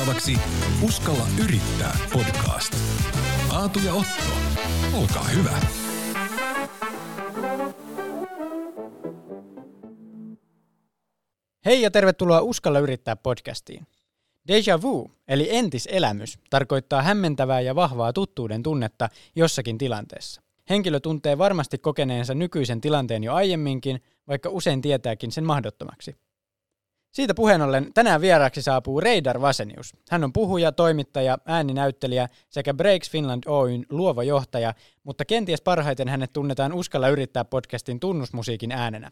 Seuraavaksi Uskalla yrittää podcast. Aatu ja Otto, olkaa hyvä. Hei ja tervetuloa Uskalla yrittää podcastiin. Deja vu, eli entiselämys, tarkoittaa hämmentävää ja vahvaa tuttuuden tunnetta jossakin tilanteessa. Henkilö tuntee varmasti kokeneensa nykyisen tilanteen jo aiemminkin, vaikka usein tietääkin sen mahdottomaksi. Siitä puheen ollen tänään vieraaksi saapuu Reidar Vasenius. Hän on puhuja, toimittaja, ääninäyttelijä sekä Breaks Finland Oyn luova johtaja, mutta kenties parhaiten hänet tunnetaan Uskalla yrittää podcastin tunnusmusiikin äänenä.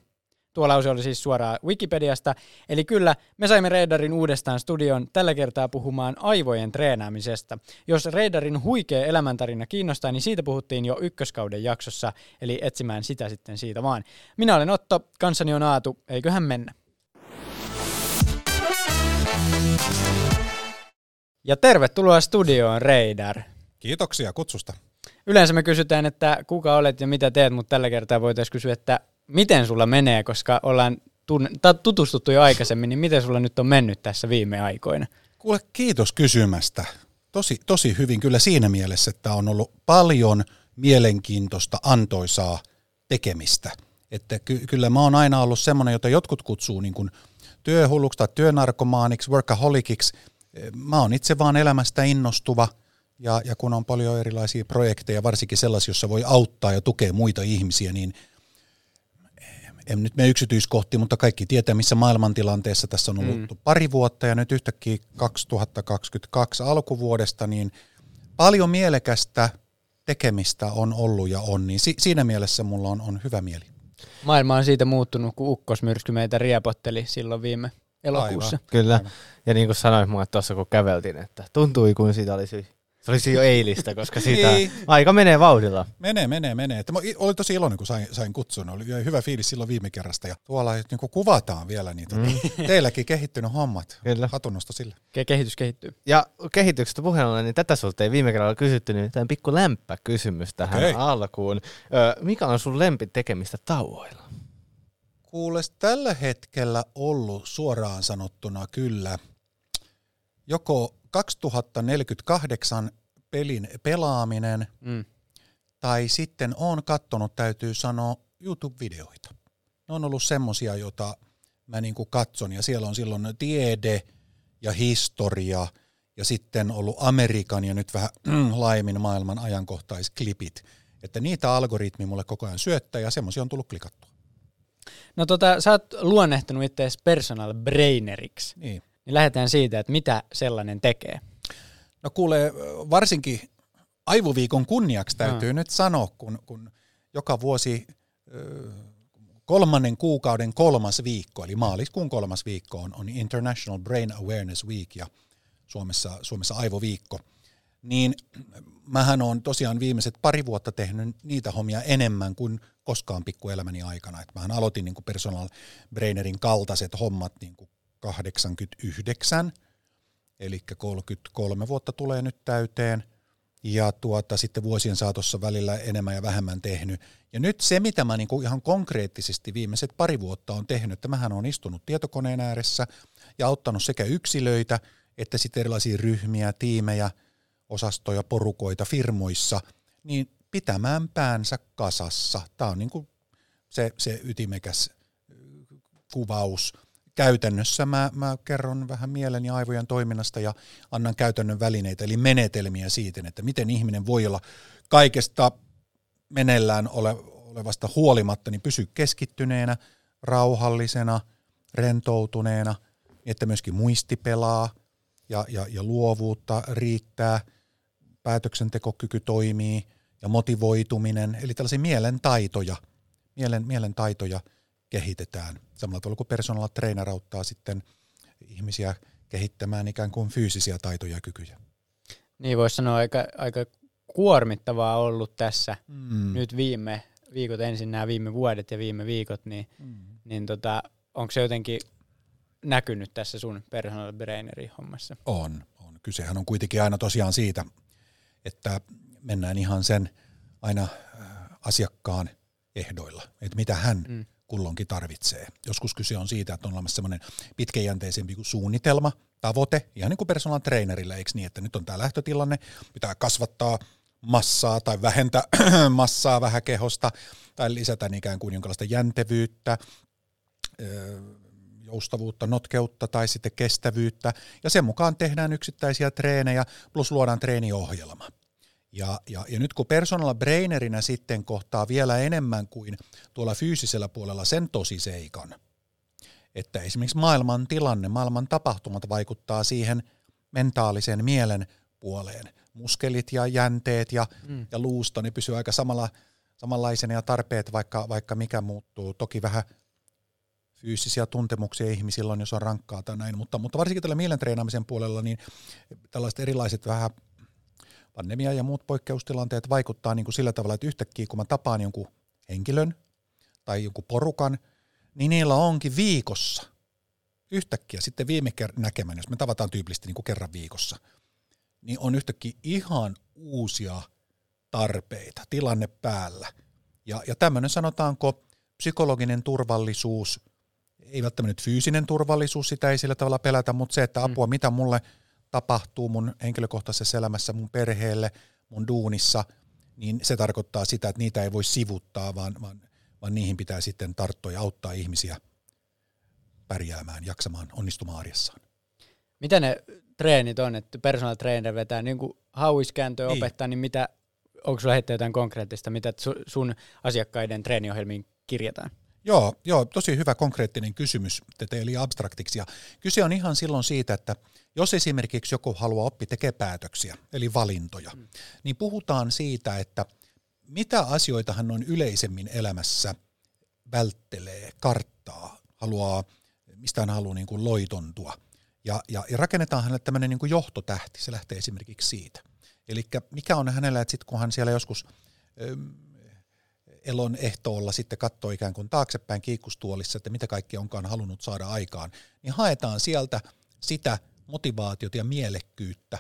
Tuo lause oli siis suoraan Wikipediasta, eli kyllä me saimme Reidarin uudestaan studion tällä kertaa puhumaan aivojen treenaamisesta. Jos Reidarin huikea elämäntarina kiinnostaa, niin siitä puhuttiin jo ykköskauden jaksossa, eli etsimään sitä sitten siitä vaan. Minä olen Otto, kanssani on Aatu, eiköhän mennä. Ja tervetuloa studioon, Reidar. Kiitoksia kutsusta. Yleensä me kysytään, että kuka olet ja mitä teet, mutta tällä kertaa voitaisiin kysyä, että miten sulla menee, koska ollaan tutustuttu jo aikaisemmin, niin miten sulla nyt on mennyt tässä viime aikoina? Kuule, kiitos kysymästä. Tosi, tosi hyvin kyllä siinä mielessä, että on ollut paljon mielenkiintoista, antoisaa tekemistä. Että ky- kyllä mä oon aina ollut semmoinen, jota jotkut kutsuu niin kuin työhulluksi tai työnarkomaaniksi, workaholiciksi. Mä oon itse vaan elämästä innostuva ja, ja kun on paljon erilaisia projekteja, varsinkin sellaisia, joissa voi auttaa ja tukea muita ihmisiä, niin en nyt mene yksityiskohtiin, mutta kaikki tietää, missä maailmantilanteessa tässä on ollut mm. pari vuotta ja nyt yhtäkkiä 2022 alkuvuodesta, niin paljon mielekästä tekemistä on ollut ja on, niin si- siinä mielessä mulla on, on hyvä mieli. Maailma on siitä muuttunut, kun ukkosmyrsky meitä riepotteli silloin viime elokuussa. Aivan. Kyllä, Aivan. ja niin kuin sanoit mulle tuossa kun käveltiin, että tuntui kuin siitä olisi se olisi jo eilistä, koska siitä niin. aika menee vauhdilla. Menee, menee, menee. Että mä olin tosi iloinen, kun sain, sain kutsun. Oli hyvä fiilis silloin viime kerrasta. Ja tuolla niin kuin kuvataan vielä, niin tuota, mm. teilläkin kehittynyt hommat. Kyllä. Hatunnosta sille. Ke- kehitys kehittyy. Ja kehityksestä puheen ollen, niin tätä sulta ei viime kerralla kysytty, niin tämä pikku lämpäkysymys tähän okay. alkuun. Ö, mikä on sun lempi tekemistä tauoilla? Kuules, tällä hetkellä ollut suoraan sanottuna kyllä joko 2048 pelin pelaaminen, mm. tai sitten on kattonut, täytyy sanoa, YouTube-videoita. Ne on ollut semmosia, joita mä niinku katson, ja siellä on silloin tiede ja historia, ja sitten ollut Amerikan ja nyt vähän laimin maailman ajankohtaisklipit. Että niitä algoritmi mulle koko ajan syöttää, ja semmoisia on tullut klikattua. No tota, sä oot luonnehtunut itse personal braineriksi. Niin. Niin lähdetään siitä, että mitä sellainen tekee. No kuule, varsinkin aivoviikon kunniaksi täytyy no. nyt sanoa, kun, kun joka vuosi kolmannen kuukauden kolmas viikko, eli maaliskuun kolmas viikko on, on International Brain Awareness Week ja Suomessa, Suomessa aivoviikko, niin mähän on tosiaan viimeiset pari vuotta tehnyt niitä hommia enemmän kuin koskaan pikkuelämäni aikana. Et mähän aloitin niin kuin personal brainerin kaltaiset hommat niin kuin 89, eli 33 vuotta tulee nyt täyteen, ja tuota, sitten vuosien saatossa välillä enemmän ja vähemmän tehnyt. Ja nyt se, mitä mä niin kuin ihan konkreettisesti viimeiset pari vuotta on tehnyt, että mähän on istunut tietokoneen ääressä ja auttanut sekä yksilöitä että sitten erilaisia ryhmiä, tiimejä, osastoja, porukoita firmoissa, niin pitämään päänsä kasassa. Tämä on niin kuin se, se ytimekäs kuvaus – käytännössä mä, mä kerron vähän mielen ja aivojen toiminnasta ja annan käytännön välineitä, eli menetelmiä siitä, että miten ihminen voi olla kaikesta meneillään ole, olevasta huolimatta, niin pysy keskittyneenä, rauhallisena, rentoutuneena, niin että myöskin muisti pelaa ja, ja, ja luovuutta riittää, päätöksentekokyky toimii ja motivoituminen, eli tällaisia mielen taitoja, mielen, mielen taitoja – kehitetään. Samalla tavalla kuin personal trainer auttaa sitten ihmisiä kehittämään ikään kuin fyysisiä taitoja ja kykyjä. Niin voisi sanoa aika, aika kuormittavaa ollut tässä mm. nyt viime viikot, ensin nämä viime vuodet ja viime viikot, niin, mm. niin tota, onko se jotenkin näkynyt tässä sun personal traineri hommassa? On, on. Kysehän on kuitenkin aina tosiaan siitä, että mennään ihan sen aina äh, asiakkaan ehdoilla, että mitä hän mm kulloinkin tarvitsee. Joskus kyse on siitä, että on olemassa semmoinen pitkäjänteisempi suunnitelma, tavoite, ihan niin kuin personal trainerille, eikö niin, että nyt on tämä lähtötilanne, pitää kasvattaa massaa tai vähentää massaa vähän kehosta tai lisätä ikään kuin jonkinlaista jäntevyyttä, joustavuutta, notkeutta tai sitten kestävyyttä. Ja sen mukaan tehdään yksittäisiä treenejä plus luodaan treeniohjelma. Ja, ja, ja nyt kun personal brainerinä sitten kohtaa vielä enemmän kuin tuolla fyysisellä puolella sen tosiseikan, että esimerkiksi maailman tilanne, maailman tapahtumat vaikuttaa siihen mentaalisen mielen puoleen. Muskelit ja jänteet ja, mm. ja luusto, niin pysyy aika samalla, samanlaisena ja tarpeet, vaikka, vaikka mikä muuttuu. Toki vähän fyysisiä tuntemuksia ihmisillä on, jos on rankkaa tai näin, mutta, mutta varsinkin tällä mielentreenaamisen puolella, niin tällaiset erilaiset vähän pandemia ja muut poikkeustilanteet vaikuttaa niin kuin sillä tavalla, että yhtäkkiä kun mä tapaan jonkun henkilön tai jonkun porukan, niin niillä onkin viikossa yhtäkkiä sitten viime näkemään, jos me tavataan tyypillisesti niin kuin kerran viikossa, niin on yhtäkkiä ihan uusia tarpeita, tilanne päällä. Ja, ja tämmöinen sanotaanko psykologinen turvallisuus, ei välttämättä fyysinen turvallisuus, sitä ei sillä tavalla pelätä, mutta se, että apua, mm. mitä mulle tapahtuu mun henkilökohtaisessa elämässä, mun perheelle, mun duunissa, niin se tarkoittaa sitä, että niitä ei voi sivuttaa, vaan, vaan, vaan niihin pitää sitten tarttua ja auttaa ihmisiä pärjäämään, jaksamaan, onnistumaan arjessaan. Mitä ne treenit on, että personal trainer vetää niin kuin hauiskääntöä niin. opettaa, niin mitä, onko sulla heittää jotain konkreettista, mitä sun asiakkaiden treeniohjelmiin kirjataan? Joo, joo, tosi hyvä konkreettinen kysymys, te eli abstraktiksi. Ja kyse on ihan silloin siitä, että jos esimerkiksi joku haluaa oppia tekemään päätöksiä, eli valintoja, mm. niin puhutaan siitä, että mitä asioita hän on yleisemmin elämässä välttelee, karttaa, haluaa, mistä hän haluaa niin kuin loitontua. Ja, ja, ja rakennetaan hänelle tämmöinen niin kuin johtotähti, se lähtee esimerkiksi siitä. Eli mikä on hänellä, että sitten kun hän siellä joskus elon ehtoolla sitten katsoo ikään kuin taaksepäin kiikkustuolissa, että mitä kaikki onkaan halunnut saada aikaan, niin haetaan sieltä sitä motivaatiota ja mielekkyyttä,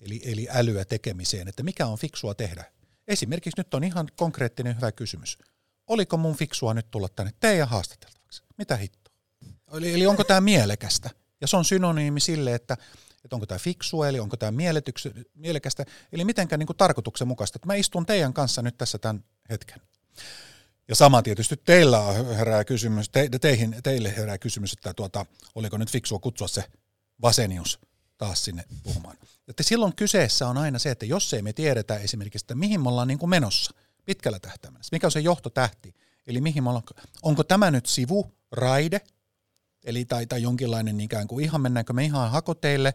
eli, eli älyä tekemiseen, että mikä on fiksua tehdä. Esimerkiksi nyt on ihan konkreettinen hyvä kysymys. Oliko mun fiksua nyt tulla tänne teidän haastateltavaksi? Mitä hittoa? Eli, eli onko tämä mielekästä? Ja se on synonyymi sille, että, että onko tämä fiksua, eli onko tämä mielekästä, eli mitenkään niin tarkoituksenmukaista, että mä istun teidän kanssa nyt tässä tämän hetken. Ja sama tietysti teillä herää kysymys, te, teihin, teille herää kysymys, että tuota, oliko nyt fiksua kutsua se Vasenius taas sinne puhumaan. Että silloin kyseessä on aina se, että jos ei me tiedetä esimerkiksi, että mihin me ollaan niin kuin menossa pitkällä tähtäimellä, mikä on se johtotähti, eli mihin me ollaan, onko tämä nyt sivu, raide, eli tai, tai jonkinlainen ikään kuin ihan mennäänkö me ihan hakoteille,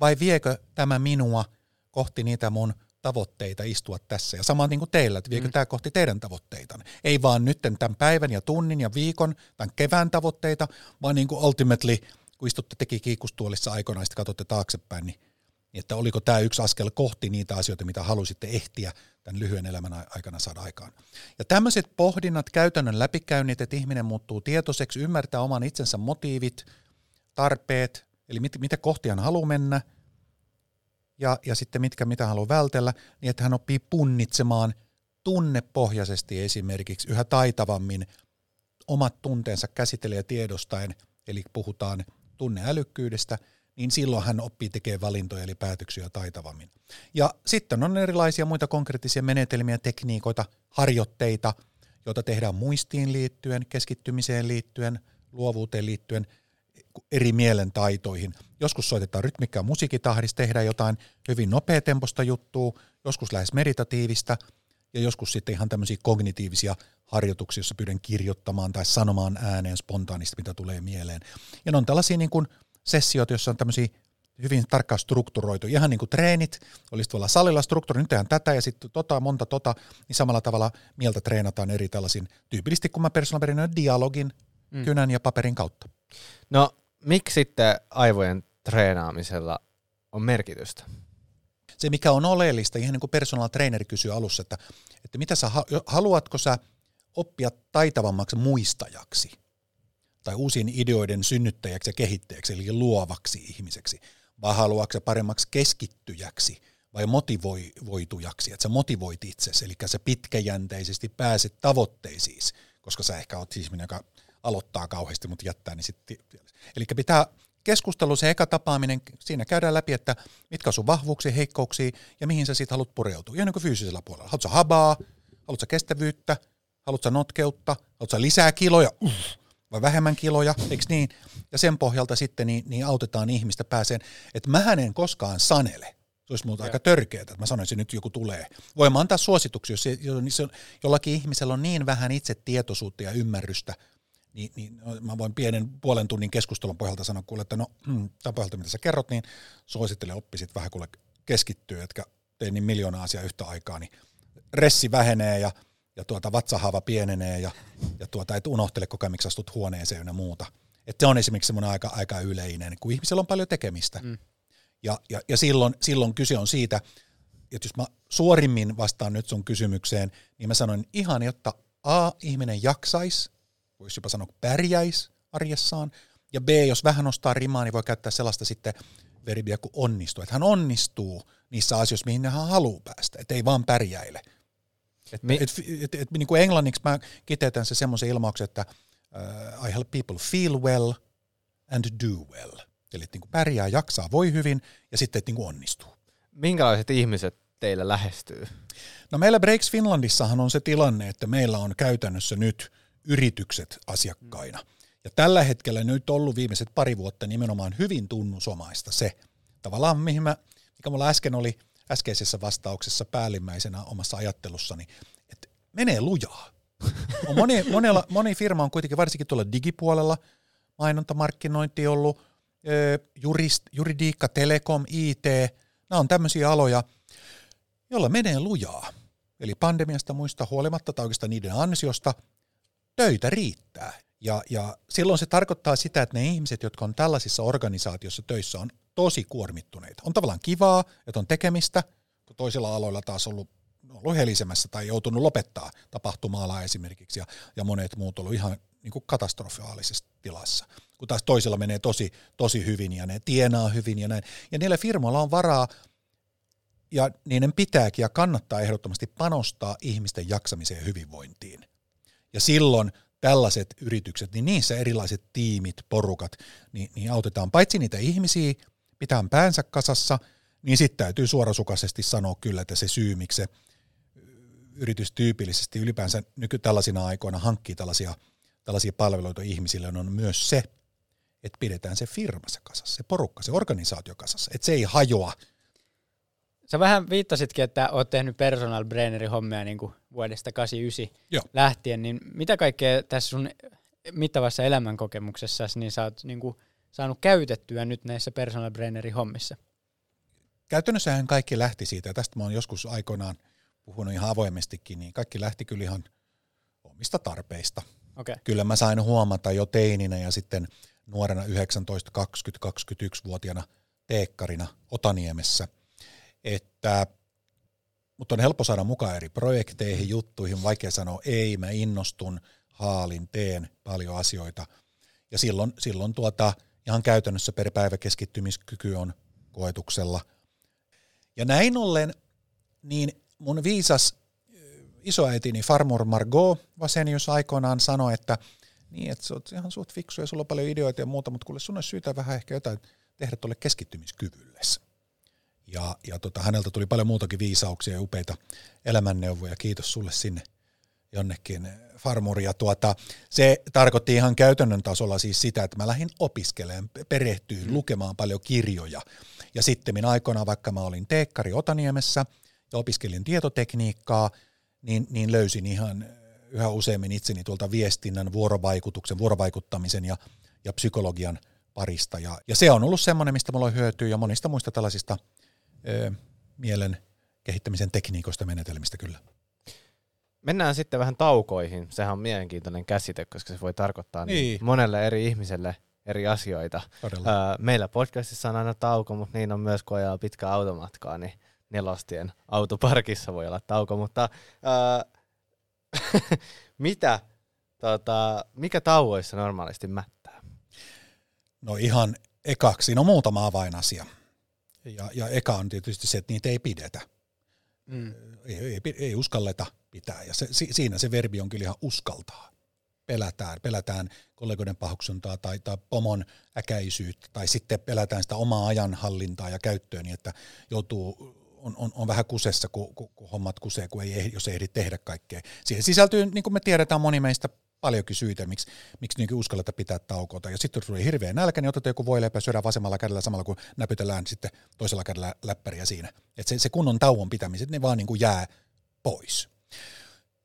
vai viekö tämä minua kohti niitä mun tavoitteita istua tässä. Ja sama niin kuin teillä, että viekö mm. tämä kohti teidän tavoitteita. Ei vaan nyt tämän päivän ja tunnin ja viikon, tämän kevään tavoitteita, vaan niin kuin ultimately, kun istutte teki kiikustuolissa aikoinaan, sitten katsotte taaksepäin, niin että oliko tämä yksi askel kohti niitä asioita, mitä halusitte ehtiä tämän lyhyen elämän aikana saada aikaan. Ja tämmöiset pohdinnat, käytännön läpikäynnit, että ihminen muuttuu tietoiseksi, ymmärtää oman itsensä motiivit, tarpeet, eli mit, mitä kohti hän haluaa mennä – ja, ja sitten mitkä mitä haluaa vältellä, niin että hän oppii punnitsemaan tunnepohjaisesti esimerkiksi yhä taitavammin omat tunteensa käsittelee tiedostaen, eli puhutaan tunneälykkyydestä, niin silloin hän oppii tekemään valintoja eli päätöksiä taitavammin. Ja sitten on erilaisia muita konkreettisia menetelmiä, tekniikoita, harjoitteita, joita tehdään muistiin liittyen, keskittymiseen liittyen, luovuuteen liittyen – eri mielentaitoihin. Joskus soitetaan rytmikkää musiikitahdissa, tehdään jotain hyvin nopeatempoista juttua, joskus lähes meditatiivista ja joskus sitten ihan tämmöisiä kognitiivisia harjoituksia, joissa pyydän kirjoittamaan tai sanomaan ääneen spontaanisti, mitä tulee mieleen. Ja ne on tällaisia niin kuin sessioita, joissa on tämmöisiä hyvin tarkkaan strukturoitu, ihan niin kuin treenit, olisi tuolla salilla strukturoitu, nyt tehdään tätä ja sitten tota, monta tota, niin samalla tavalla mieltä treenataan eri tällaisin, tyypillisesti kun mä personal dialogin, mm. kynän ja paperin kautta. No miksi sitten aivojen treenaamisella on merkitystä? Se, mikä on oleellista, ihan niin kuin personal trainer kysyi alussa, että, että mitä sä, haluatko sä oppia taitavammaksi muistajaksi tai uusien ideoiden synnyttäjäksi ja kehittäjäksi, eli luovaksi ihmiseksi, vai haluatko sä paremmaksi keskittyjäksi vai motivoitujaksi, että sä motivoit itsesi, eli sä pitkäjänteisesti pääset tavoitteisiin, koska sä ehkä oot siis joka aloittaa kauheasti, mutta jättää, niin sitten... Eli pitää keskustelu, se eka tapaaminen, siinä käydään läpi, että mitkä on sun vahvuuksia, heikkouksia ja mihin sä sitten haluat pureutua. Ihan niin kuin fyysisellä puolella. Haluatko habaa, haluatko kestävyyttä, haluatko notkeutta, haluatko lisää kiloja, uh, vai vähemmän kiloja, eikö niin? Ja sen pohjalta sitten niin, niin autetaan ihmistä pääseen, että mä en koskaan sanele. Se olisi muuta aika törkeää, että mä sanoisin, että nyt joku tulee. Voin antaa suosituksia, jos, jollakin ihmisellä on niin vähän itse tietoisuutta ja ymmärrystä, niin, niin no, mä voin pienen puolen tunnin keskustelun pohjalta sanoa kuule, että no mm, tämän pohjalta mitä sä kerrot, niin suosittele oppisit vähän kuule keskittyä, etkä tee niin miljoona asiaa yhtä aikaa, niin ressi vähenee ja, ja tuota, vatsahaava pienenee ja, ja tuota, et unohtele koko ajan, miksi astut huoneeseen ja muuta. Että se on esimerkiksi semmoinen aika, aika yleinen, kun ihmisellä on paljon tekemistä. Mm. Ja, ja, ja silloin, silloin kyse on siitä, että jos mä suorimmin vastaan nyt sun kysymykseen, niin mä sanoin ihan, jotta A, ihminen jaksaisi, voisi jopa sanoa pärjäisi arjessaan, ja B, jos vähän nostaa rimaa, niin voi käyttää sellaista sitten verbiä kuin onnistuu. Että hän onnistuu niissä asioissa, mihin hän haluaa päästä, että ei vaan pärjäile. Et, Mi- et, et, et, niin kuin englanniksi mä kiteytän se semmoisen ilmauksen, että uh, I help people feel well and do well. Eli että niin kuin pärjää, jaksaa, voi hyvin ja sitten että niin kuin onnistuu. Minkälaiset ihmiset teille lähestyy? No meillä Breaks Finlandissahan on se tilanne, että meillä on käytännössä nyt yritykset asiakkaina. Ja tällä hetkellä nyt ollut viimeiset pari vuotta nimenomaan hyvin tunnusomaista se, tavallaan mihin mä, mikä mulla äsken oli äskeisessä vastauksessa päällimmäisenä omassa ajattelussani, että menee lujaa. On moni, monella, moni firma on kuitenkin varsinkin tuolla digipuolella mainontamarkkinointi ollut, jurist, juridiikka, telekom, IT, nämä on tämmöisiä aloja, joilla menee lujaa. Eli pandemiasta muista huolimatta tai oikeastaan niiden ansiosta töitä riittää. Ja, ja silloin se tarkoittaa sitä, että ne ihmiset, jotka on tällaisissa organisaatioissa töissä, on tosi kuormittuneita. On tavallaan kivaa, että on tekemistä, kun toisilla aloilla taas ollut, ollut helisemässä tai joutunut lopettaa tapahtumaala esimerkiksi, ja, ja monet muut ollut ihan niin kuin katastrofaalisessa tilassa. Kun taas toisilla menee tosi, tosi hyvin ja ne tienaa hyvin ja näin. Ja niillä firmoilla on varaa ja niiden pitääkin ja kannattaa ehdottomasti panostaa ihmisten jaksamiseen ja hyvinvointiin. Ja silloin tällaiset yritykset, niin niissä erilaiset tiimit, porukat, niin, niin autetaan paitsi niitä ihmisiä, pitää päänsä kasassa, niin sitten täytyy suorasukaisesti sanoa kyllä, että se syy, miksi se yritys tyypillisesti ylipäänsä nyky tällaisina aikoina hankkii tällaisia, tällaisia palveluita ihmisille, on myös se, että pidetään se firma se kasassa, se porukka, se organisaatio kasassa, että se ei hajoa. Sä vähän viittasitkin, että oot tehnyt personal brainerin hommia niin kuin vuodesta 89 Joo. lähtien, niin mitä kaikkea tässä sun mittavassa elämänkokemuksessa niin sä oot niin kuin saanut käytettyä nyt näissä personal brainerin hommissa? Käytännössähän kaikki lähti siitä, ja tästä mä oon joskus aikoinaan puhunut ihan avoimestikin, niin kaikki lähti kyllä ihan omista tarpeista. Okay. Kyllä mä sain huomata jo teininä ja sitten nuorena 19, 20, 21-vuotiaana teekkarina Otaniemessä, että mutta on helppo saada mukaan eri projekteihin, juttuihin, vaikea sanoa ei, mä innostun, haalin, teen paljon asioita. Ja silloin, silloin tuota, ihan käytännössä per päivä keskittymiskyky on koetuksella. Ja näin ollen, niin mun viisas isoäitini Farmor Margot Vasenius aikoinaan sanoi, että niin, että sä oot ihan suht fiksu ja sulla on paljon ideoita ja muuta, mutta kuule sun olisi syytä vähän ehkä jotain tehdä tuolle keskittymiskyvyllesi. Ja, ja tota, häneltä tuli paljon muutakin viisauksia ja upeita elämänneuvoja. Kiitos sulle sinne jonnekin farmuri. Ja tuota, se tarkoitti ihan käytännön tasolla siis sitä, että mä lähdin opiskelemaan, perehtyyn, mm. lukemaan paljon kirjoja. Ja sitten minä aikoinaan, vaikka mä olin teekkari Otaniemessä ja opiskelin tietotekniikkaa, niin, niin löysin ihan yhä useammin itseni tuolta viestinnän, vuorovaikutuksen, vuorovaikuttamisen ja, ja psykologian parista. Ja, ja se on ollut semmoinen, mistä mulla on hyötyä ja monista muista tällaisista mielen kehittämisen tekniikoista menetelmistä kyllä. Mennään sitten vähän taukoihin. Sehän on mielenkiintoinen käsite, koska se voi tarkoittaa niin. Niin monelle eri ihmiselle eri asioita. Todella. meillä podcastissa on aina tauko, mutta niin on myös, kun ajaa pitkää automatkaa, niin nelostien autoparkissa voi olla tauko. Mutta ää, mitä, tota, mikä tauoissa normaalisti mättää? No ihan ekaksi, no muutama avainasia. Ja, ja eka on tietysti se, että niitä ei pidetä. Mm. Ei, ei, ei uskalleta pitää. Ja se, si, siinä se verbi on kyllä ihan uskaltaa. pelätään. Pelätään kollegoiden pahuksuntaa tai, tai pomon äkäisyyttä tai sitten pelätään sitä omaa ajanhallintaa ja käyttöön niin, että joutuu on, on, on vähän kusessa, kun, kun, kun hommat kusee, kun ei, jos ei ehdi tehdä kaikkea. Siihen sisältyy, niin kuin me tiedetään, moni meistä paljonkin syitä, miksi, miksi niin uskalleta pitää taukoa. Ja sitten tuli hirveä nälkä, niin otetaan joku voileipä syödään vasemmalla kädellä samalla, kun näpytellään sitten toisella kädellä läppäriä siinä. Että se, se kunnon tauon pitämiset, ne vaan niin kuin jää pois.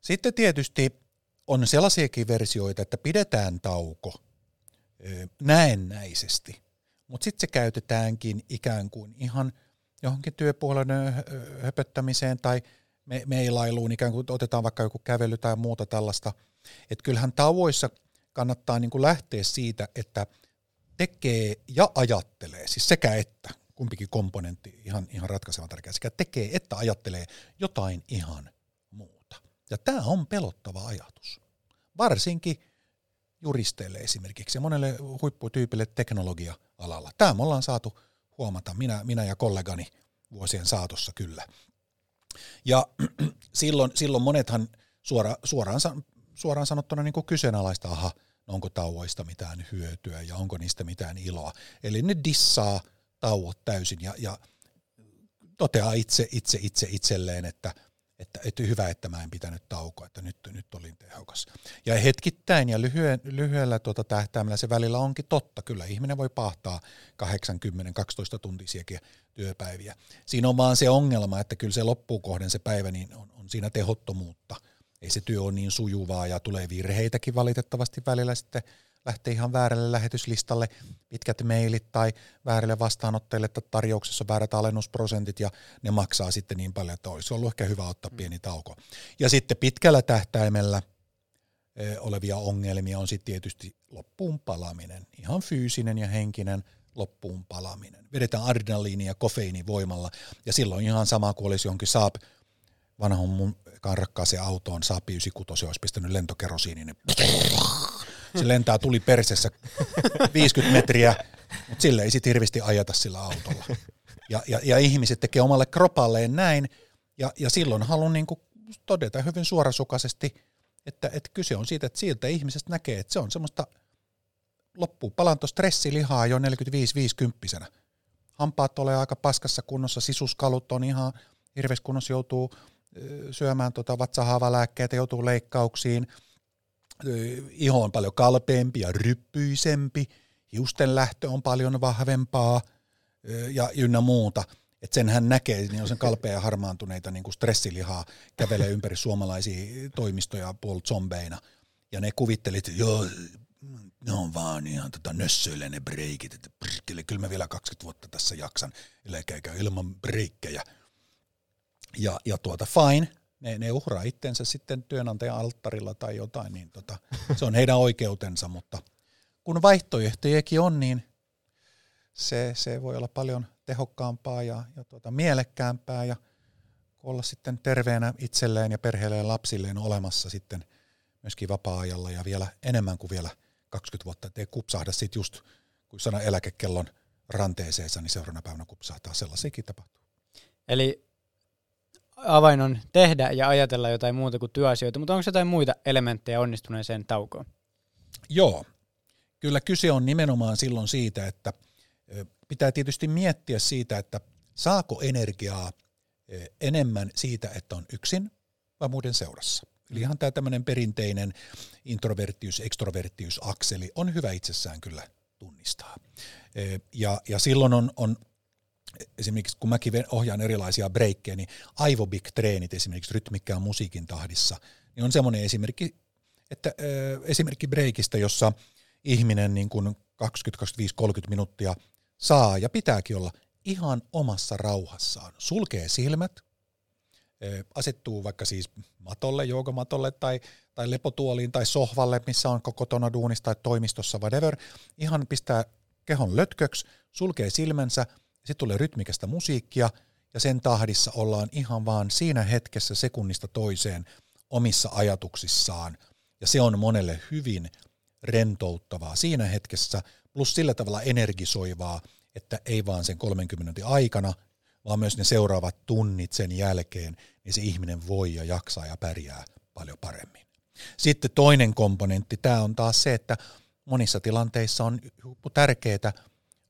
Sitten tietysti on sellaisiakin versioita, että pidetään tauko näennäisesti, mutta sitten se käytetäänkin ikään kuin ihan johonkin työpuolen höpöttämiseen tai me, meilailuun, ikään kuin otetaan vaikka joku kävely tai muuta tällaista. Että kyllähän tauoissa kannattaa niin kuin lähteä siitä, että tekee ja ajattelee, siis sekä että, kumpikin komponentti ihan, ihan ratkaisevan tärkeä, sekä tekee että ajattelee jotain ihan muuta. Ja tämä on pelottava ajatus. Varsinkin juristeille esimerkiksi ja monelle huipputyypille teknologia-alalla. Tämä me ollaan saatu huomata, minä, minä ja kollegani vuosien saatossa kyllä. Ja silloin, silloin monethan suora, suoraan, suoraan sanottuna niin kuin kyseenalaista, aha, no onko tauoista mitään hyötyä ja onko niistä mitään iloa. Eli ne dissaa tauot täysin ja, ja toteaa itse, itse, itse itselleen, että, että, että hyvä, että mä en pitänyt taukoa, että nyt, nyt olin tehokas. Ja hetkittäin ja lyhyen, lyhyellä tuota tähtäimellä se välillä onkin totta. Kyllä ihminen voi pahtaa 80-12 tuntisiakin työpäiviä. Siinä on vaan se ongelma, että kyllä se loppukohden se päivä niin on, on siinä tehottomuutta. Ei se työ ole niin sujuvaa ja tulee virheitäkin valitettavasti välillä sitten lähtee ihan väärälle lähetyslistalle pitkät mailit tai väärille vastaanottajille, että tarjouksessa on väärät alennusprosentit ja ne maksaa sitten niin paljon, että olisi ollut ehkä hyvä ottaa mm. pieni tauko. Ja sitten pitkällä tähtäimellä e, olevia ongelmia on sitten tietysti loppuun palaminen, ihan fyysinen ja henkinen loppuun palaminen. Vedetään adrenaliini ja kofeiini voimalla ja silloin ihan sama kuin olisi jonkin saap vanhan mun rakkaaseen autoon Saab 96 olisi pistänyt lentokerosiinin, se lentää tuli persessä 50 metriä, mutta sille ei sitten hirveästi ajata sillä autolla. Ja, ja, ja ihmiset tekee omalle kropalleen näin, ja, ja silloin haluan niin todeta hyvin suorasukaisesti, että, että kyse on siitä, että siltä ihmisestä näkee, että se on semmoista loppuu palanto stressilihaa jo 45-50 Hampaat tulee aika paskassa kunnossa, sisuskalut on ihan hirveässä kunnossa, joutuu syömään tota vatsahavalääkkeitä, joutuu leikkauksiin, iho on paljon kalpeampi ja ryppyisempi, hiusten lähtö on paljon vahvempaa ja ynnä muuta. Että sen hän näkee, niin on sen kalpea ja harmaantuneita niin kuin stressilihaa kävelee ympäri suomalaisia toimistoja puol zombeina. Ja ne kuvittelit, että joo, ne on vaan ihan tota nössöille ne breikit, että kyllä mä vielä 20 vuotta tässä jaksan, käy ilman breikkejä. Ja, ja tuota, fine, ne, ne uhraa itsensä sitten työnantajan alttarilla tai jotain, niin tota, se on heidän oikeutensa, mutta kun vaihtoehtojakin on, niin se, se voi olla paljon tehokkaampaa ja, ja tuota, mielekkäämpää ja olla sitten terveenä itselleen ja perheelleen lapsilleen olemassa sitten myöskin vapaa-ajalla ja vielä enemmän kuin vielä 20 vuotta, ettei kupsahda sitten just, kun sana eläkekellon ranteeseensa, niin seuraavana päivänä kupsahtaa, sellaisiakin tapahtuu. Eli avain on tehdä ja ajatella jotain muuta kuin työasioita, mutta onko jotain muita elementtejä onnistuneeseen taukoon? Joo. Kyllä kyse on nimenomaan silloin siitä, että pitää tietysti miettiä siitä, että saako energiaa enemmän siitä, että on yksin vai muiden seurassa. Eli ihan tämä tämmöinen perinteinen introvertius, extrovertius akseli on hyvä itsessään kyllä tunnistaa. Ja, ja silloin on, on esimerkiksi kun mäkin ohjaan erilaisia breikkejä, niin aivobik-treenit esimerkiksi rytmikkään musiikin tahdissa, niin on semmoinen esimerkki, että äh, esimerkki breikistä, jossa ihminen niin kuin 20, 25, 30 minuuttia saa ja pitääkin olla ihan omassa rauhassaan. Sulkee silmät, asettuu vaikka siis matolle, joogamatolle tai, tai lepotuoliin tai sohvalle, missä on kotona duunissa tai toimistossa, whatever. Ihan pistää kehon lötköksi, sulkee silmänsä – sitten tulee rytmikästä musiikkia ja sen tahdissa ollaan ihan vaan siinä hetkessä sekunnista toiseen omissa ajatuksissaan. Ja se on monelle hyvin rentouttavaa siinä hetkessä, plus sillä tavalla energisoivaa, että ei vaan sen 30 minuutin aikana, vaan myös ne seuraavat tunnit sen jälkeen, niin se ihminen voi ja jaksaa ja pärjää paljon paremmin. Sitten toinen komponentti, tämä on taas se, että monissa tilanteissa on tärkeää,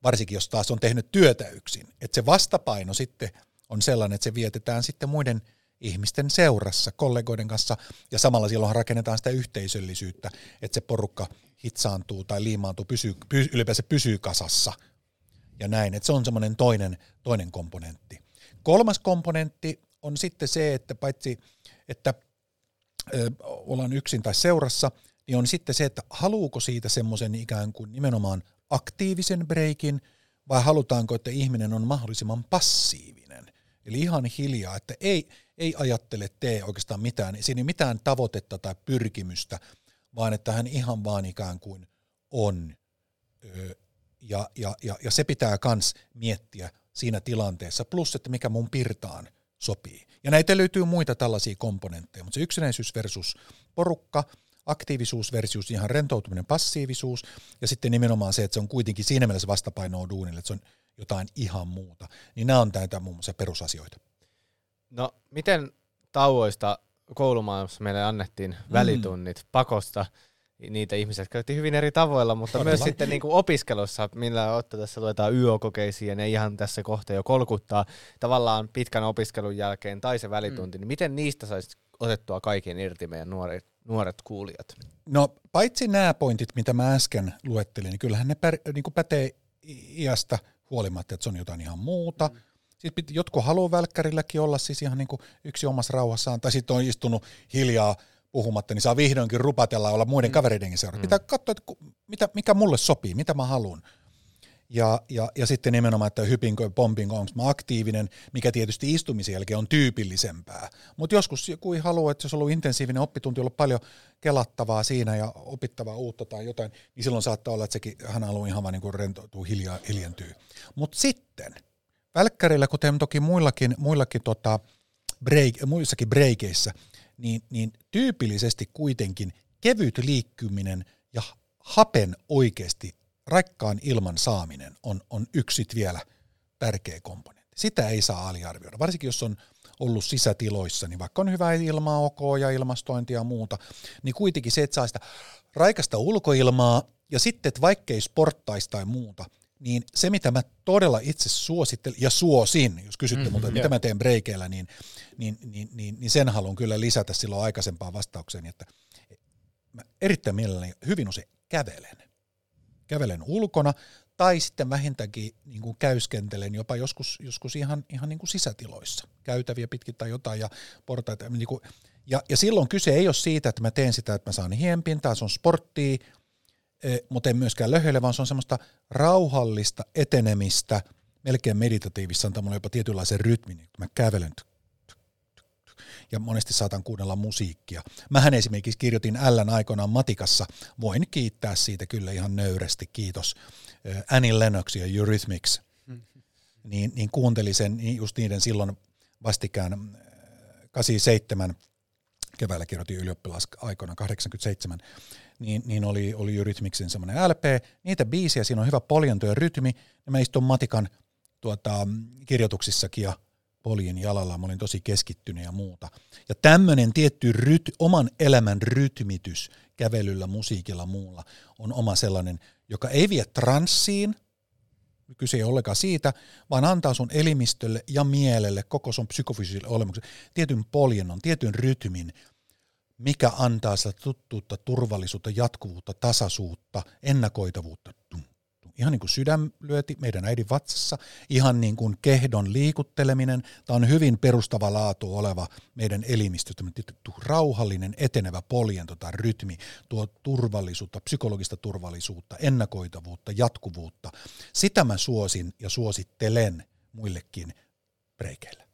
varsinkin jos taas on tehnyt työtä yksin, että se vastapaino sitten on sellainen, että se vietetään sitten muiden ihmisten seurassa, kollegoiden kanssa, ja samalla silloin rakennetaan sitä yhteisöllisyyttä, että se porukka hitsaantuu tai liimaantuu, pysyy, py, ylipäänsä pysyy kasassa ja näin, että se on semmoinen toinen, toinen komponentti. Kolmas komponentti on sitten se, että paitsi, että ö, ollaan yksin tai seurassa, niin on sitten se, että haluuko siitä semmoisen ikään kuin nimenomaan aktiivisen breikin, vai halutaanko, että ihminen on mahdollisimman passiivinen. Eli ihan hiljaa, että ei, ei ajattele, tee oikeastaan mitään, siinä ei mitään tavoitetta tai pyrkimystä, vaan että hän ihan vaan ikään kuin on. Ja, ja, ja, ja se pitää myös miettiä siinä tilanteessa, plus että mikä mun pirtaan sopii. Ja näitä löytyy muita tällaisia komponentteja, mutta se yksinäisyys versus porukka, aktiivisuus versus ihan rentoutuminen, passiivisuus, ja sitten nimenomaan se, että se on kuitenkin siinä mielessä vastapainoa duunille, että se on jotain ihan muuta. Niin nämä on näitä muun muassa perusasioita. No, miten tauoista koulumaailmassa meille annettiin mm. välitunnit pakosta? Niitä ihmisiä käytti hyvin eri tavoilla, mutta Todella. myös sitten niin kuin opiskelussa, millä Otto tässä luetaan YO-kokeisiin ja ne ihan tässä kohta jo kolkuttaa tavallaan pitkän opiskelun jälkeen tai se välitunti, mm. niin miten niistä saisi otettua kaiken irti meidän nuoret, nuoret kuulijat? No paitsi nämä pointit, mitä mä äsken luettelin, niin kyllähän ne pär, niin kuin pätee iästä huolimatta, että se on jotain ihan muuta. Mm sitten jotkut haluaa välkkärilläkin olla siis ihan niin kuin yksi omassa rauhassaan, tai sitten on istunut hiljaa puhumatta, niin saa vihdoinkin rupatella olla muiden mm. kavereidenkin seurassa. Mm. Pitää katsoa, että mitä, mikä mulle sopii, mitä mä haluan. Ja, ja, ja sitten nimenomaan, että hypinkö, pompinko, onko mä aktiivinen, mikä tietysti istumisen jälkeen on tyypillisempää. Mutta joskus joku ei halua, että jos on ollut intensiivinen oppitunti, ollut paljon kelattavaa siinä ja opittavaa uutta tai jotain, niin silloin saattaa olla, että sekin, hän haluaa ihan vaan niin rentoutua, hiljaa, hiljentyy. Mutta sitten – Välkkärillä, kuten toki muillakin, muillakin tota break, muissakin breikeissä, niin, niin tyypillisesti kuitenkin kevyt liikkyminen ja hapen oikeasti raikkaan ilman saaminen on, on yksit vielä tärkeä komponentti. Sitä ei saa aliarvioida, varsinkin jos on ollut sisätiloissa, niin vaikka on hyvä ilmaa, ok ja ilmastointia ja muuta, niin kuitenkin se, että saa sitä raikasta ulkoilmaa ja sitten, että vaikkei sporttaisi tai muuta, niin se mitä mä todella itse suosittelen ja suosin, jos kysytte mm-hmm, mutta mitä mä teen breikeillä, niin, niin, niin, niin, niin sen haluan kyllä lisätä silloin aikaisempaan vastaukseen, että mä erittäin mielelläni hyvin usein kävelen. Kävelen ulkona tai sitten vähintäänkin niin kuin käyskentelen jopa joskus, joskus ihan, ihan niin kuin sisätiloissa, käytäviä pitkin tai jotain ja portaita. Niin kuin, ja, ja silloin kyse ei ole siitä, että mä teen sitä, että mä saan hienpintaa, se on sporttia, mutta en myöskään löhöile, vaan se on semmoista rauhallista etenemistä, melkein meditatiivissa, mulle jopa tietynlaisen rytmin, kun mä kävelen ja monesti saatan kuunnella musiikkia. Mähän esimerkiksi kirjoitin Ln aikoinaan matikassa, voin kiittää siitä kyllä ihan nöyrästi, kiitos, Annie Lennox ja Eurythmics, niin, niin kuuntelin sen niin just niiden silloin vastikään 87 keväällä kirjoitin ylioppilas aikana 87, niin, niin oli, oli Eurythmicsin semmoinen LP. Niitä biisiä, siinä on hyvä poljanto ja rytmi. Ja mä istun Matikan tuota, kirjoituksissakin ja poljin jalalla, mä olin tosi keskittynyt ja muuta. Ja tämmöinen tietty ryt, oman elämän rytmitys kävelyllä, musiikilla, muulla on oma sellainen, joka ei vie transsiin, kyse ei ollenkaan siitä, vaan antaa sun elimistölle ja mielelle, koko sun psykofyysiselle olemukselle, tietyn poljennon, tietyn rytmin, mikä antaa sitä tuttuutta, turvallisuutta, jatkuvuutta, tasaisuutta, ennakoitavuutta. Ihan niin kuin sydänlyöti meidän äidin vatsassa, ihan niin kuin kehdon liikutteleminen. Tämä on hyvin perustava laatu oleva meidän elimistö, rauhallinen, etenevä poljento tai rytmi, tuo turvallisuutta, psykologista turvallisuutta, ennakoitavuutta, jatkuvuutta. Sitä mä suosin ja suosittelen muillekin breikeille.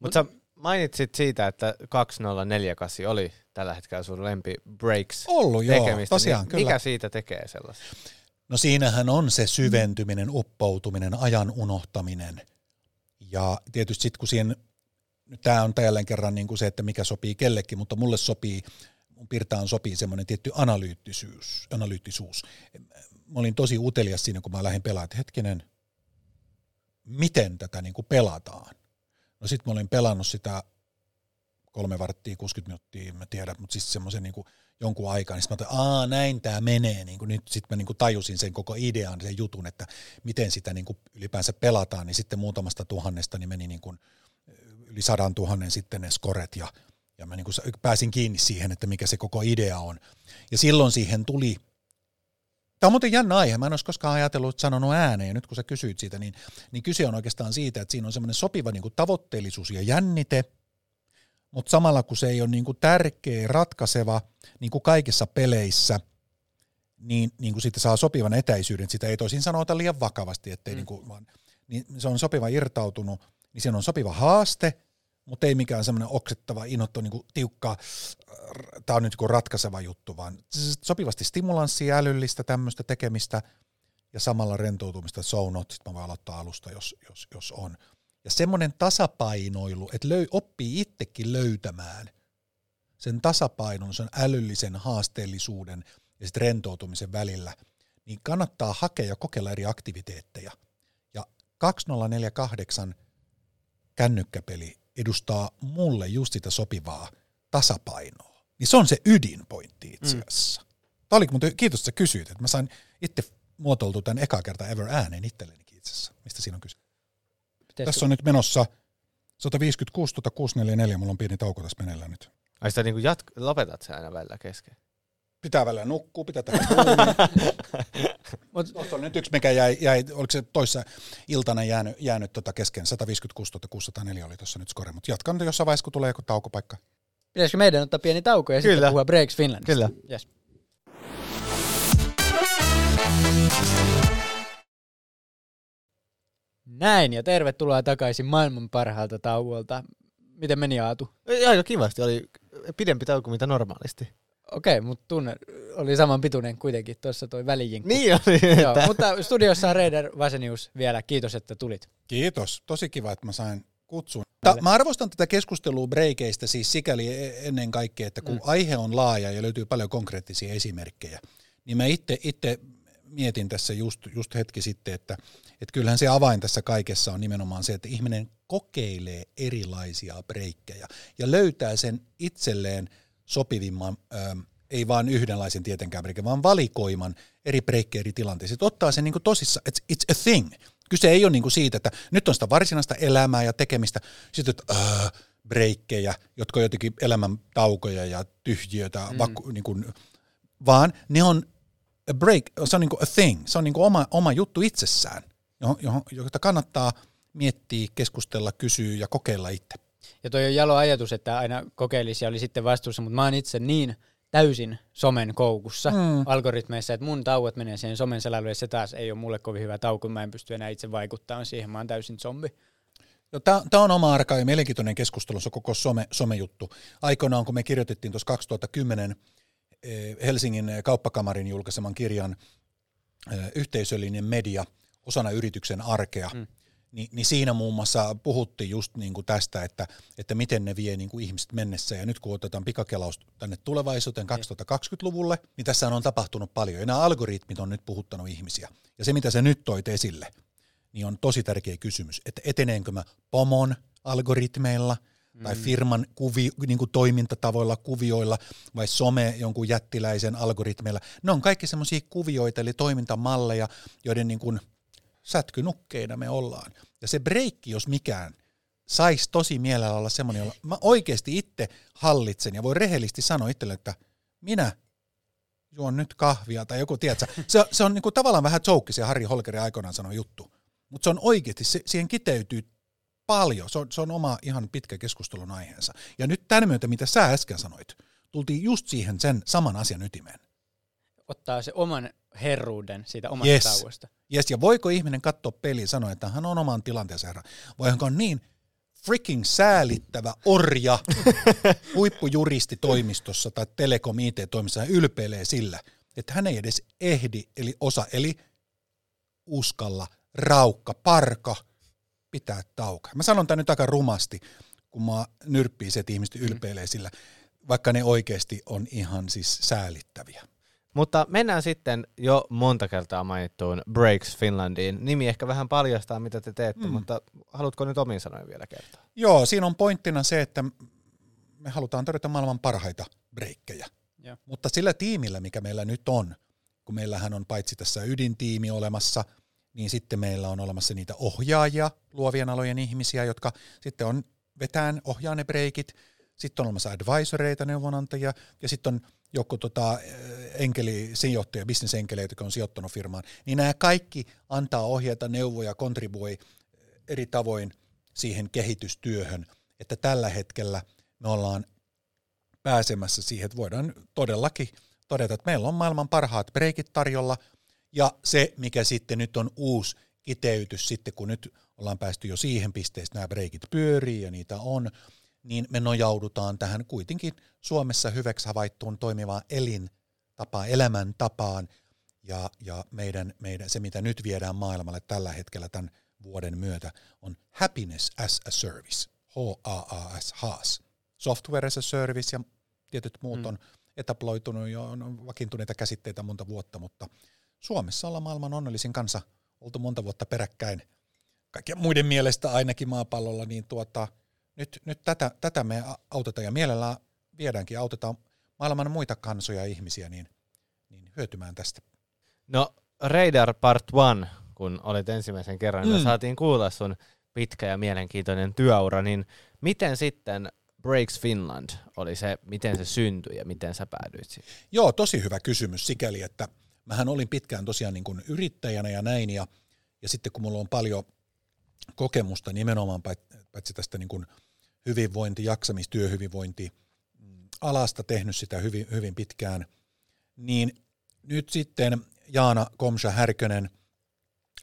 Mutta mainitsit siitä, että 2048 oli tällä hetkellä sun lempi breaks Ollut joo, tekemistä. tosiaan niin kyllä. Mikä siitä tekee sellaista? No siinähän on se syventyminen, uppoutuminen, ajan unohtaminen. Ja tietysti sitten kun siihen, tämä on jälleen kerran niin kuin se, että mikä sopii kellekin, mutta mulle sopii, mun pirtaan sopii semmoinen tietty analyyttisuus. analyyttisuus. Mä olin tosi utelias siinä, kun mä lähdin pelaamaan, että hetkinen, miten tätä niin kuin pelataan. No sitten mä olin pelannut sitä kolme varttia, 60 minuuttia, mä tiedän, mutta siis semmoisen niin jonkun aikaa, niin sitten mä ajattelin, aa näin tämä menee, niin kuin nyt sitten mä niin kuin tajusin sen koko idean, sen jutun, että miten sitä niin kuin ylipäänsä pelataan, niin sitten muutamasta tuhannesta niin meni niin kuin yli sadan tuhannen sitten ne skoret ja, ja mä niin kuin pääsin kiinni siihen, että mikä se koko idea on. Ja silloin siihen tuli, tämä on muuten jännä aihe, mä en olisi koskaan ajatellut sanonut ääneen, ja nyt kun sä kysyit siitä, niin, niin kyse on oikeastaan siitä, että siinä on semmoinen sopiva niin kuin tavoitteellisuus ja jännite, mutta samalla kun se ei ole niin kuin tärkeä, ratkaiseva, niin kuin kaikissa peleissä, niin, niin kuin siitä saa sopivan etäisyyden, sitä ei toisin sanota liian vakavasti, ettei mm. niin kuin, vaan, niin se on sopiva irtautunut, niin siinä on sopiva haaste, mutta ei mikään semmoinen oksettava, inottu, niin kuin tiukka, tämä on nyt niin ratkaiseva juttu, vaan sopivasti stimulanssia, älyllistä tämmöistä tekemistä ja samalla rentoutumista, so not, sitten mä voin aloittaa alusta, jos, jos, jos on. Ja semmoinen tasapainoilu, että löy, oppii itsekin löytämään sen tasapainon, sen älyllisen haasteellisuuden ja sitten rentoutumisen välillä, niin kannattaa hakea ja kokeilla eri aktiviteetteja. Ja 2048 kännykkäpeli edustaa mulle just sitä sopivaa tasapainoa. Niin se on se ydinpointti itse mm. asiassa. Mm. Tämä oli, mutta kiitos, että sä kysyit, että mä sain itse muotoiltua tämän eka kertaa ever ääneen itsellenikin itse asiassa. Mistä siinä on kyse? Pitäisikö? Tässä on nyt menossa 156 644, mulla on pieni tauko tässä meneillään nyt. Ai sitä niin jatk- lopetat sä aina välillä kesken? Pitää välillä nukkua, pitää tehdä Mutta tuossa on nyt yksi, mikä jäi, jäi oliko se toissa iltana jäänyt, jäänyt tota kesken, 156 604 oli tuossa nyt skore, mutta jatkan jossain vaiheessa, kun tulee joku taukopaikka. Pitäisikö meidän ottaa pieni tauko ja Kyllä. sitten puhua Breaks Finlandista? Kyllä. Yes. Näin, ja tervetuloa takaisin maailman parhaalta tauolta. Miten meni Aatu? Aika kivasti, oli pidempi tauko mitä normaalisti. Okei, okay, mutta tunne oli saman pituinen kuitenkin, tuossa toi välijinkku. Niin oli. Joo, mutta studiossa on Reider Vasenius vielä, kiitos että tulit. Kiitos, tosi kiva, että mä sain kutsun. Ta, mä arvostan tätä keskustelua breikeistä siis sikäli e- ennen kaikkea, että kun mm. aihe on laaja ja löytyy paljon konkreettisia esimerkkejä, niin mä itse, itse mietin tässä just, just hetki sitten, että, että kyllähän se avain tässä kaikessa on nimenomaan se, että ihminen kokeilee erilaisia breikkejä ja löytää sen itselleen sopivimman, ähm, ei vain yhdenlaisen tietenkään breikin, vaan valikoiman eri breikkejä eri tilanteissa. Että ottaa sen niin tosissaan, että it's a thing. Kyse ei ole niin kuin siitä, että nyt on sitä varsinaista elämää ja tekemistä, sitten että äh, breikkejä, jotka on jotenkin elämän taukoja ja tyhjiötä, mm. vaku, niin kuin, vaan ne on a break, se on niin kuin a thing, se on niin kuin oma, oma juttu itsessään, johon, johon, jota kannattaa miettiä, keskustella, kysyä ja kokeilla itse. Ja toi on jalo ajatus, että aina kokeilisi ja oli sitten vastuussa, mutta mä oon itse niin täysin somen koukussa mm. algoritmeissa, että mun tauot menee siihen somen selailuun ja se taas ei ole mulle kovin hyvä tauko, mä en pysty enää itse vaikuttamaan siihen, mä oon täysin zombi. Tämä on oma arka ja mielenkiintoinen keskustelu, se koko some, somejuttu. Aikoinaan, kun me kirjoitettiin tuossa 2010 eh, Helsingin kauppakamarin julkaiseman kirjan eh, Yhteisöllinen media osana yrityksen arkea, mm niin, niin siinä muun muassa puhuttiin just niin kuin tästä, että, että miten ne vie niin kuin ihmiset mennessä. Ja nyt kun otetaan pikakelaus tänne tulevaisuuteen 2020-luvulle, niin tässä on tapahtunut paljon. Ja nämä algoritmit on nyt puhuttanut ihmisiä. Ja se, mitä se nyt toit esille, niin on tosi tärkeä kysymys, että eteneenkö mä pomon algoritmeilla tai mm. firman kuvi, niin kuin toimintatavoilla, kuvioilla vai some jonkun jättiläisen algoritmeilla. Ne on kaikki semmoisia kuvioita eli toimintamalleja, joiden niin kuin sätkynukkeina me ollaan. Ja se breikki, jos mikään, saisi tosi mielellä olla semmoinen, jolla mä oikeasti itse hallitsen ja voi rehellisesti sanoa itselle, että minä juon nyt kahvia tai joku, tiedätkö, se, se on niinku tavallaan vähän joke, se Harri Holkeri aikoinaan sanoi juttu, mutta se on oikeasti, se, siihen kiteytyy paljon, se on, se on oma ihan pitkä keskustelun aiheensa. Ja nyt tämän myötä, mitä sä äsken sanoit, tultiin just siihen sen saman asian ytimeen. Ottaa se oman herruuden siitä omasta yes. tauosta. Yes, ja voiko ihminen katsoa peliä ja sanoa, että hän on oman tilanteensa herra? Vai onko niin freaking säälittävä orja huippujuristi toimistossa tai telekom IT-toimistossa ylpeilee sillä, että hän ei edes ehdi, eli osa, eli uskalla, raukka, parka, pitää tauka. Mä sanon tämän nyt aika rumasti, kun mä nyrppii se, että ihmiset ylpeilee sillä, vaikka ne oikeasti on ihan siis säälittäviä. Mutta mennään sitten jo monta kertaa mainittuun Breaks Finlandiin. Nimi ehkä vähän paljastaa, mitä te teette, mm. mutta haluatko nyt omin sanoin vielä kertoa? Joo, siinä on pointtina se, että me halutaan tarjota maailman parhaita breikkejä. Ja. Mutta sillä tiimillä, mikä meillä nyt on, kun meillähän on paitsi tässä ydintiimi olemassa, niin sitten meillä on olemassa niitä ohjaajia, luovien alojen ihmisiä, jotka sitten on vetään, ohjaa ne breikit, sitten on olemassa advisoreita, neuvonantajia, ja sitten on joku tota, enkeli, sijoittaja, bisnesenkeleitä, jotka on sijoittanut firmaan, niin nämä kaikki antaa ohjeita, neuvoja, kontribuoi eri tavoin siihen kehitystyöhön, että tällä hetkellä me ollaan pääsemässä siihen, että voidaan todellakin todeta, että meillä on maailman parhaat breikit tarjolla, ja se, mikä sitten nyt on uusi kiteytys sitten, kun nyt ollaan päästy jo siihen pisteeseen, nämä breikit pyörii ja niitä on, niin me nojaudutaan tähän kuitenkin Suomessa hyväksi havaittuun toimivaan elintapaan, elämäntapaan, ja, ja meidän, meidän, se, mitä nyt viedään maailmalle tällä hetkellä tämän vuoden myötä, on Happiness as a Service, H-A-A-S, HAAS. Software as a Service ja tietyt muut mm. on etaploitunut ja on vakiintuneita käsitteitä monta vuotta, mutta Suomessa ollaan maailman onnellisin kansa, oltu monta vuotta peräkkäin, kaikkien muiden mielestä ainakin maapallolla, niin tuota, nyt, nyt tätä, tätä me autetaan ja mielellään viedäänkin, autetaan maailman muita kansoja ja ihmisiä niin, niin hyötymään tästä. No Radar Part 1, kun olit ensimmäisen kerran, mm. saatiin kuulla sun pitkä ja mielenkiintoinen työura, niin miten sitten Breaks Finland oli se, miten se syntyi ja miten sä päädyit siihen? Joo, tosi hyvä kysymys sikäli, että mähän olin pitkään tosiaan niin kuin yrittäjänä ja näin, ja, ja sitten kun mulla on paljon kokemusta nimenomaan paitsi tästä niin kuin hyvinvointi, jaksamis, työhyvinvointi mm, alasta tehnyt sitä hyvin, hyvin pitkään, niin nyt sitten Jaana Komsa Härkönen,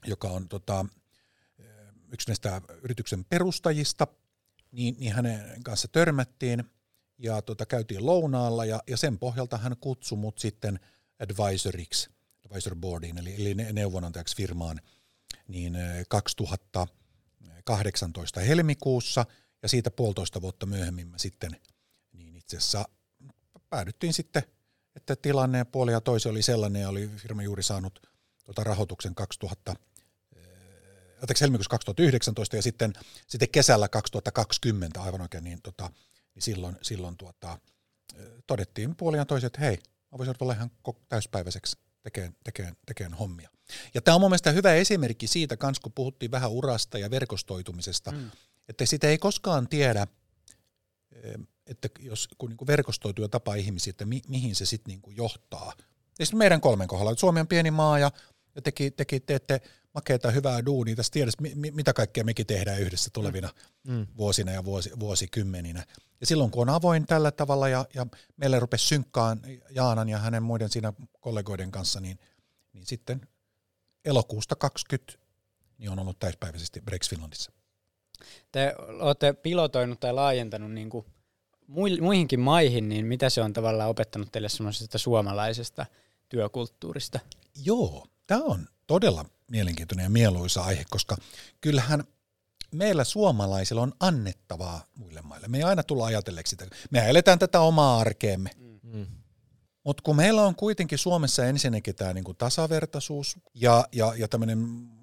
joka on tota, yksi näistä yrityksen perustajista, niin, niin hänen kanssa törmättiin ja tota, käytiin lounaalla ja, ja sen pohjalta hän kutsui mut sitten advisoriksi, advisor boardiin, eli, eli neuvonantajaksi firmaan, niin 2018 helmikuussa – ja siitä puolitoista vuotta myöhemmin mä sitten, niin itse asiassa päädyttiin sitten, että tilanne puoli ja toisi oli sellainen, ja oli firma juuri saanut tuota rahoituksen 2000, eh, anteeksi, helmikuussa 2019 ja sitten, sitten kesällä 2020 aivan oikein, niin, tota, niin silloin, silloin tuota, todettiin puoli ja toiset, että hei, mä voisin olla ihan täyspäiväiseksi tekemään, tekemään, tekemään hommia. Ja tämä on mun mielestä hyvä esimerkki siitä, kans kun puhuttiin vähän urasta ja verkostoitumisesta, mm. Että sitä ei koskaan tiedä, että jos kun niin verkostoituu ja tapaa ihmisiä, että mi, mihin se sitten niin johtaa. Ja meidän kolmen kohdalla, että Suomi on pieni maa ja, ja teki, teki, teette makeita hyvää duunia, tästä tiedäisi, mi, mitä kaikkea mekin tehdään yhdessä tulevina mm. vuosina ja vuosi, vuosikymmeninä. Ja silloin kun on avoin tällä tavalla ja, ja meille rupesi synkkaan Jaanan ja hänen muiden siinä kollegoiden kanssa, niin, niin sitten elokuusta 20 niin on ollut täyspäiväisesti Brex Finlandissa. Te olette pilotoinut tai laajentanut niin kuin muihinkin maihin, niin mitä se on tavallaan opettanut teille semmoisesta suomalaisesta työkulttuurista? Joo, tämä on todella mielenkiintoinen ja mieluisa aihe, koska kyllähän meillä suomalaisilla on annettavaa muille maille. Me ei aina tulla ajatelleeksi sitä. Me eletään tätä omaa arkeemme. Mm. Mutta kun meillä on kuitenkin Suomessa ensinnäkin tämä niinku tasavertaisuus ja, ja, ja tämmöinen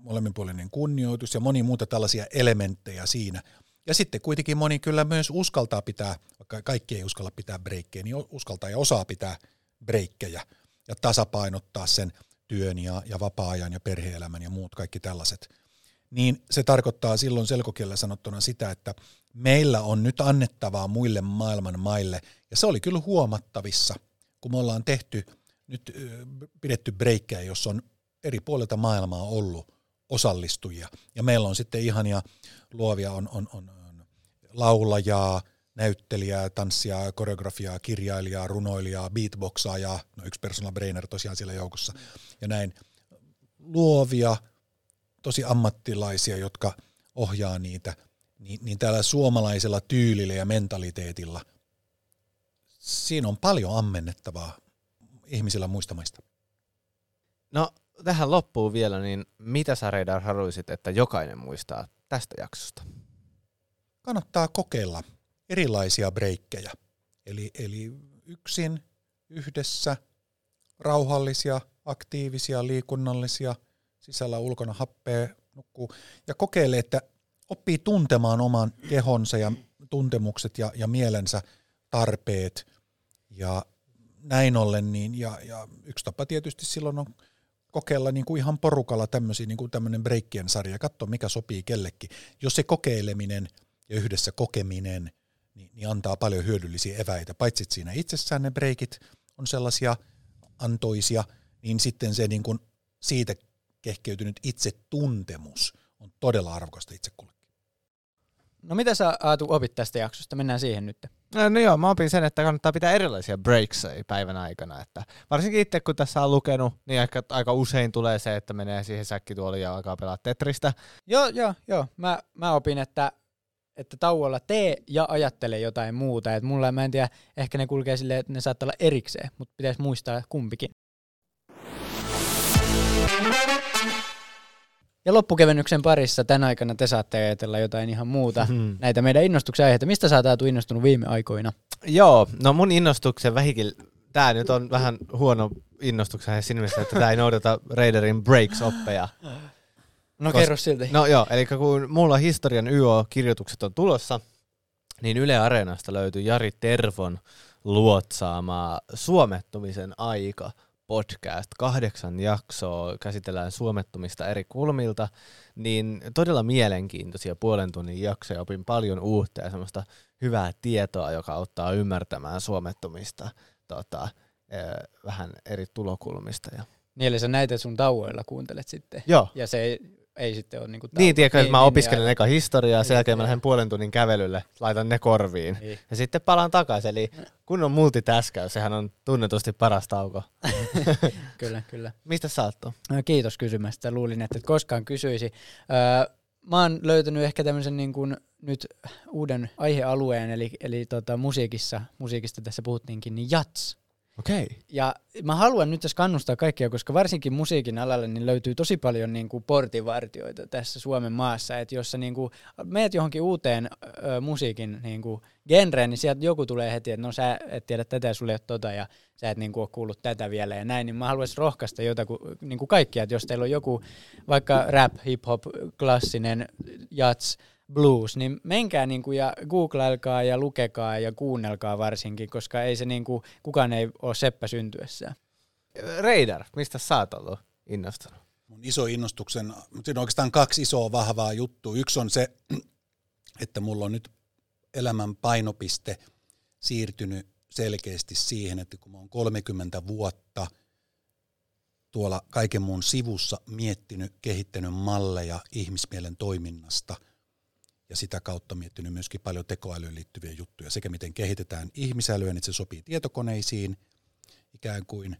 molemminpuolinen kunnioitus ja moni muuta tällaisia elementtejä siinä. Ja sitten kuitenkin moni kyllä myös uskaltaa pitää, vaikka kaikki ei uskalla pitää breikkejä, niin uskaltaa ja osaa pitää breikkejä ja tasapainottaa sen työn ja, ja vapaa-ajan ja perheelämän ja muut kaikki tällaiset. Niin se tarkoittaa silloin selkokielellä sanottuna sitä, että meillä on nyt annettavaa muille maailman maille, ja se oli kyllä huomattavissa – kun me ollaan tehty, nyt pidetty breikkejä, jossa on eri puolilta maailmaa ollut osallistujia. Ja meillä on sitten ihania luovia, on, on, on, on laulajaa, näyttelijää, tanssia, koreografiaa, kirjailijaa, runoilijaa, beatboxaajaa, no yksi personal brainer tosiaan siellä joukossa, ja näin luovia, tosi ammattilaisia, jotka ohjaa niitä, niin, niin tällä suomalaisella tyylillä ja mentaliteetilla – siinä on paljon ammennettavaa ihmisillä muista maista. No tähän loppuun vielä, niin mitä sä Reidar haluaisit, että jokainen muistaa tästä jaksosta? Kannattaa kokeilla erilaisia breikkejä. Eli, eli yksin, yhdessä, rauhallisia, aktiivisia, liikunnallisia, sisällä ulkona happea, nukkuu. Ja kokeile, että oppii tuntemaan oman kehonsa ja tuntemukset ja, ja mielensä – tarpeet ja näin ollen, niin, ja, ja yksi tapa tietysti silloin on kokeilla niin kuin ihan porukalla tämmöisiä, niin kuin tämmöinen breikkien sarja, katsoa mikä sopii kellekin. Jos se kokeileminen ja yhdessä kokeminen niin, niin antaa paljon hyödyllisiä eväitä, paitsi että siinä itsessään ne breikit on sellaisia antoisia, niin sitten se niin kuin siitä kehkeytynyt itsetuntemus on todella arvokasta itse kullekin. No mitä sä Aatu opit tästä jaksosta? Mennään siihen nyt. No, no joo, mä opin sen, että kannattaa pitää erilaisia breaks päivän aikana. Että varsinkin itse, kun tässä on lukenut, niin ehkä aika usein tulee se, että menee siihen säkkituoliin ja alkaa pelaa Tetristä. Joo, joo, joo. Mä, mä opin, että että tauolla tee ja ajattele jotain muuta. Et mulla mä en tiedä, ehkä ne kulkee silleen, että ne saattaa olla erikseen, mutta pitäisi muistaa kumpikin. Ja loppukevennyksen parissa tämän aikana te saatte ajatella jotain ihan muuta. Hmm. Näitä meidän innostuksen aiheita. Mistä sä oot innostunut viime aikoina? Joo, no mun innostuksen vähikin, tää nyt on vähän huono innostuksen siinä mielessä, että tää ei noudata Raiderin breaks-oppeja. No Kos- kerro silti. No joo, eli kun mulla historian YO-kirjoitukset on tulossa, niin Yle Areenasta löytyy Jari Tervon luotsaama suomettumisen aika – podcast, kahdeksan jaksoa, käsitellään suomettumista eri kulmilta, niin todella mielenkiintoisia puolen tunnin jaksoja, opin paljon uutta ja semmoista hyvää tietoa, joka auttaa ymmärtämään suomettumista tota, vähän eri tulokulmista. Ja. Niin, eli sä näitä sun tauoilla kuuntelet sitten. Joo. Ja se ei sitten ole niinku... Niin, tiedätkö, niin, että mä niin, opiskelen niin, eka historiaa, niin, sen jälkeen mä lähden puolen tunnin kävelylle, laitan ne korviin. Niin. Ja sitten palaan takaisin, eli kun on multitaskäys, sehän on tunnetusti paras tauko. kyllä, kyllä. Mistä oot no, Kiitos kysymästä, luulin, että et koskaan kysyisi. Öö, mä oon löytänyt ehkä tämmöisen niin kuin nyt uuden aihealueen, eli, eli tota, musiikissa, musiikista tässä puhuttiinkin, niin jats. Okei. Okay. Ja mä haluan nyt tässä kannustaa kaikkia, koska varsinkin musiikin alalle niin löytyy tosi paljon niin kuin portinvartioita tässä Suomen maassa, että jos sä niin kuin meet johonkin uuteen ö, musiikin niin kuin genreen, niin sieltä joku tulee heti, että no sä et tiedä tätä ja sulle ei ole tota ja sä et niin kuin ole kuullut tätä vielä ja näin, niin mä haluaisin rohkaista jotaku, niin kuin kaikkia, että jos teillä on joku vaikka rap, hip-hop, klassinen, jats, blues, niin menkää niinku ja googlailkaa ja lukekaa ja kuunnelkaa varsinkin, koska ei se niinku, kukaan ei ole seppä syntyessään. Reidar, mistä sä oot ollut innostunut? Mun iso innostuksen, siinä on oikeastaan kaksi isoa vahvaa juttua. Yksi on se, että mulla on nyt elämän painopiste siirtynyt selkeästi siihen, että kun mä oon 30 vuotta tuolla kaiken muun sivussa miettinyt, kehittänyt malleja ihmismielen toiminnasta – ja sitä kautta miettinyt myöskin paljon tekoälyyn liittyviä juttuja, sekä miten kehitetään ihmisälyä, niin se sopii tietokoneisiin, ikään kuin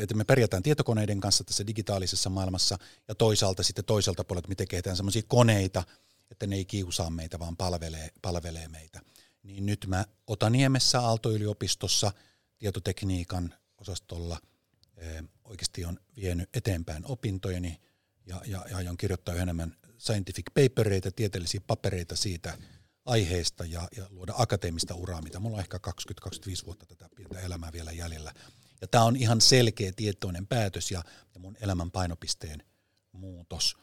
että me pärjätään tietokoneiden kanssa tässä digitaalisessa maailmassa, ja toisaalta sitten toiselta puolelta, miten kehitetään sellaisia koneita, että ne ei kiusaa meitä, vaan palvelee, palvelee meitä. Niin nyt mä Otaniemessä Aalto-yliopistossa tietotekniikan osastolla oikeasti on vienyt eteenpäin opintojeni ja, ja, ja aion kirjoittaa enemmän scientific papereita, tieteellisiä papereita siitä aiheesta ja, ja luoda akateemista uraa, mitä mulla on ehkä 20-25 vuotta tätä pientä elämää vielä jäljellä. Ja tämä on ihan selkeä tietoinen päätös ja, ja mun elämän painopisteen muutos.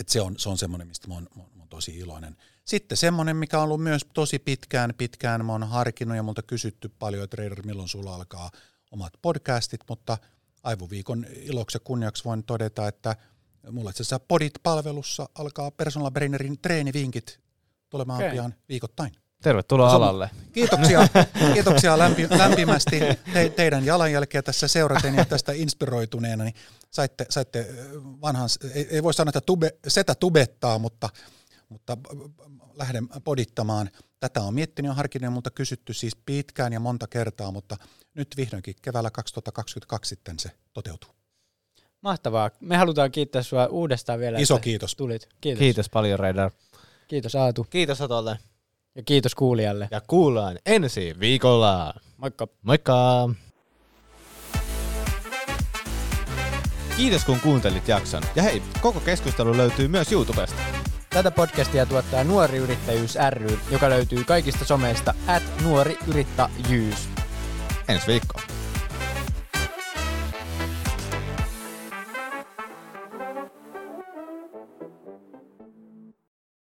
Et se on, se on mistä mä oon, mä oon tosi iloinen. Sitten semmoinen, mikä on ollut myös tosi pitkään, pitkään mä oon harkinnut ja multa kysytty paljon, että Reider, milloin sulla alkaa omat podcastit, mutta Aivoviikon iloksi ja kunniaksi voin todeta, että – Mulla itse asiassa Podit-palvelussa alkaa Personal Brainerin treenivinkit tulemaan okay. pian viikoittain. Tervetuloa Sama. alalle. Kiitoksia, kiitoksia lämpi, lämpimästi te, teidän jalanjälkeä tässä seuraten ja tästä inspiroituneena. Niin saitte, saitte vanhan, ei, ei voi sanoa, että tube, setä tubettaa, mutta, mutta lähden podittamaan. Tätä on miettinyt ja harkinnut mutta kysytty siis pitkään ja monta kertaa, mutta nyt vihdoinkin keväällä 2022 sitten se toteutuu. Mahtavaa. Me halutaan kiittää sinua uudestaan vielä. Iso kiitos. Tulit. Kiitos. Kiitos paljon, Reidar. Kiitos Aatu. Kiitos Atolle. Ja kiitos kuulijalle. Ja kuullaan ensi viikolla. Moikka. Moikka. Kiitos kun kuuntelit jakson. Ja hei, koko keskustelu löytyy myös YouTubesta. Tätä podcastia tuottaa Nuori Yrittäjyys ry, joka löytyy kaikista someista at nuori yrittäjyys. Ensi viikko.